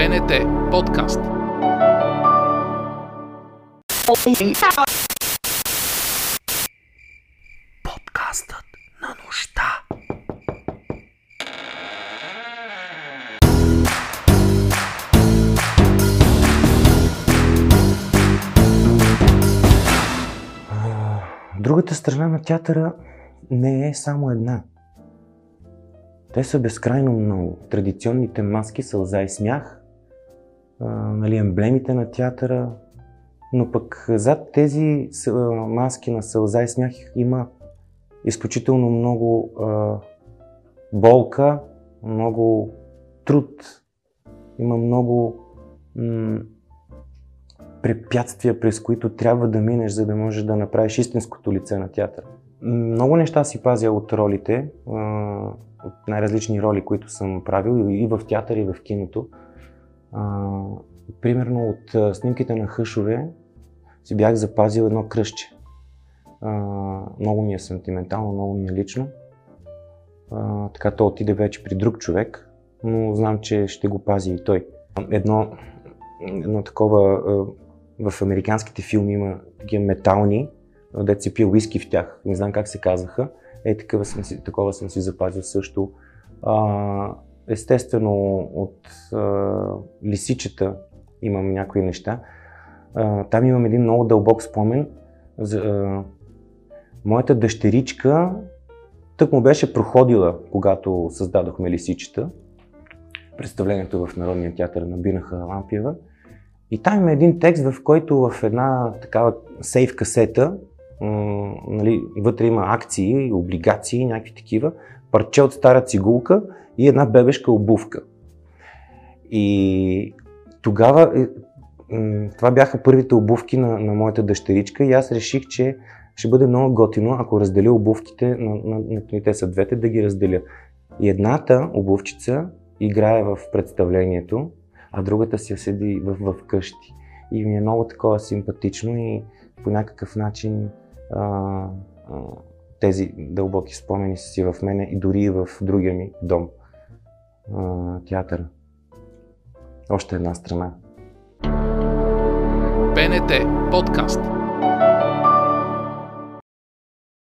БНТ подкаст. Подкастът на нощта. Другата страна на театъра не е само една. Те са безкрайно много. Традиционните маски, сълза и смях, нали, емблемите на театъра, но пък зад тези маски на сълза и смях има изключително много а, болка, много труд, има много м- препятствия, през които трябва да минеш, за да можеш да направиш истинското лице на театър. Много неща си пазя от ролите, а, от най-различни роли, които съм правил и в театър, и в киното. А, примерно от а, снимките на Хъшове си бях запазил едно кръстче. А, много ми е сантиментално, много ми е лично. А, така то отиде вече при друг човек, но знам, че ще го пази и той. Едно, едно такова, в американските филми има такива метални, дето се пие уиски в тях, не знам как се казаха. Е, такова съм си, такова съм си запазил също. А, естествено, от а, лисичета имам някои неща. А, там имам един много дълбок спомен. За, а, моята дъщеричка тък му беше проходила, когато създадохме лисичета. Представлението в Народния театър на Бинаха Лампиева. И там има един текст, в който в една такава сейф касета, нали, вътре има акции, облигации, някакви такива, парче от стара цигулка и една бебешка обувка. И тогава е, това бяха първите обувки на, на моята дъщеричка и аз реших, че ще бъде много готино, ако разделя обувките, на, на, на, те са двете, да ги разделя. И едната обувчица играе в представлението, а другата си седи в, в къщи. И ми е много такова симпатично и по някакъв начин а, а, тези дълбоки спомени са си в мене и дори и в другия ми дом, театъра. Още една страна. БНТ подкаст.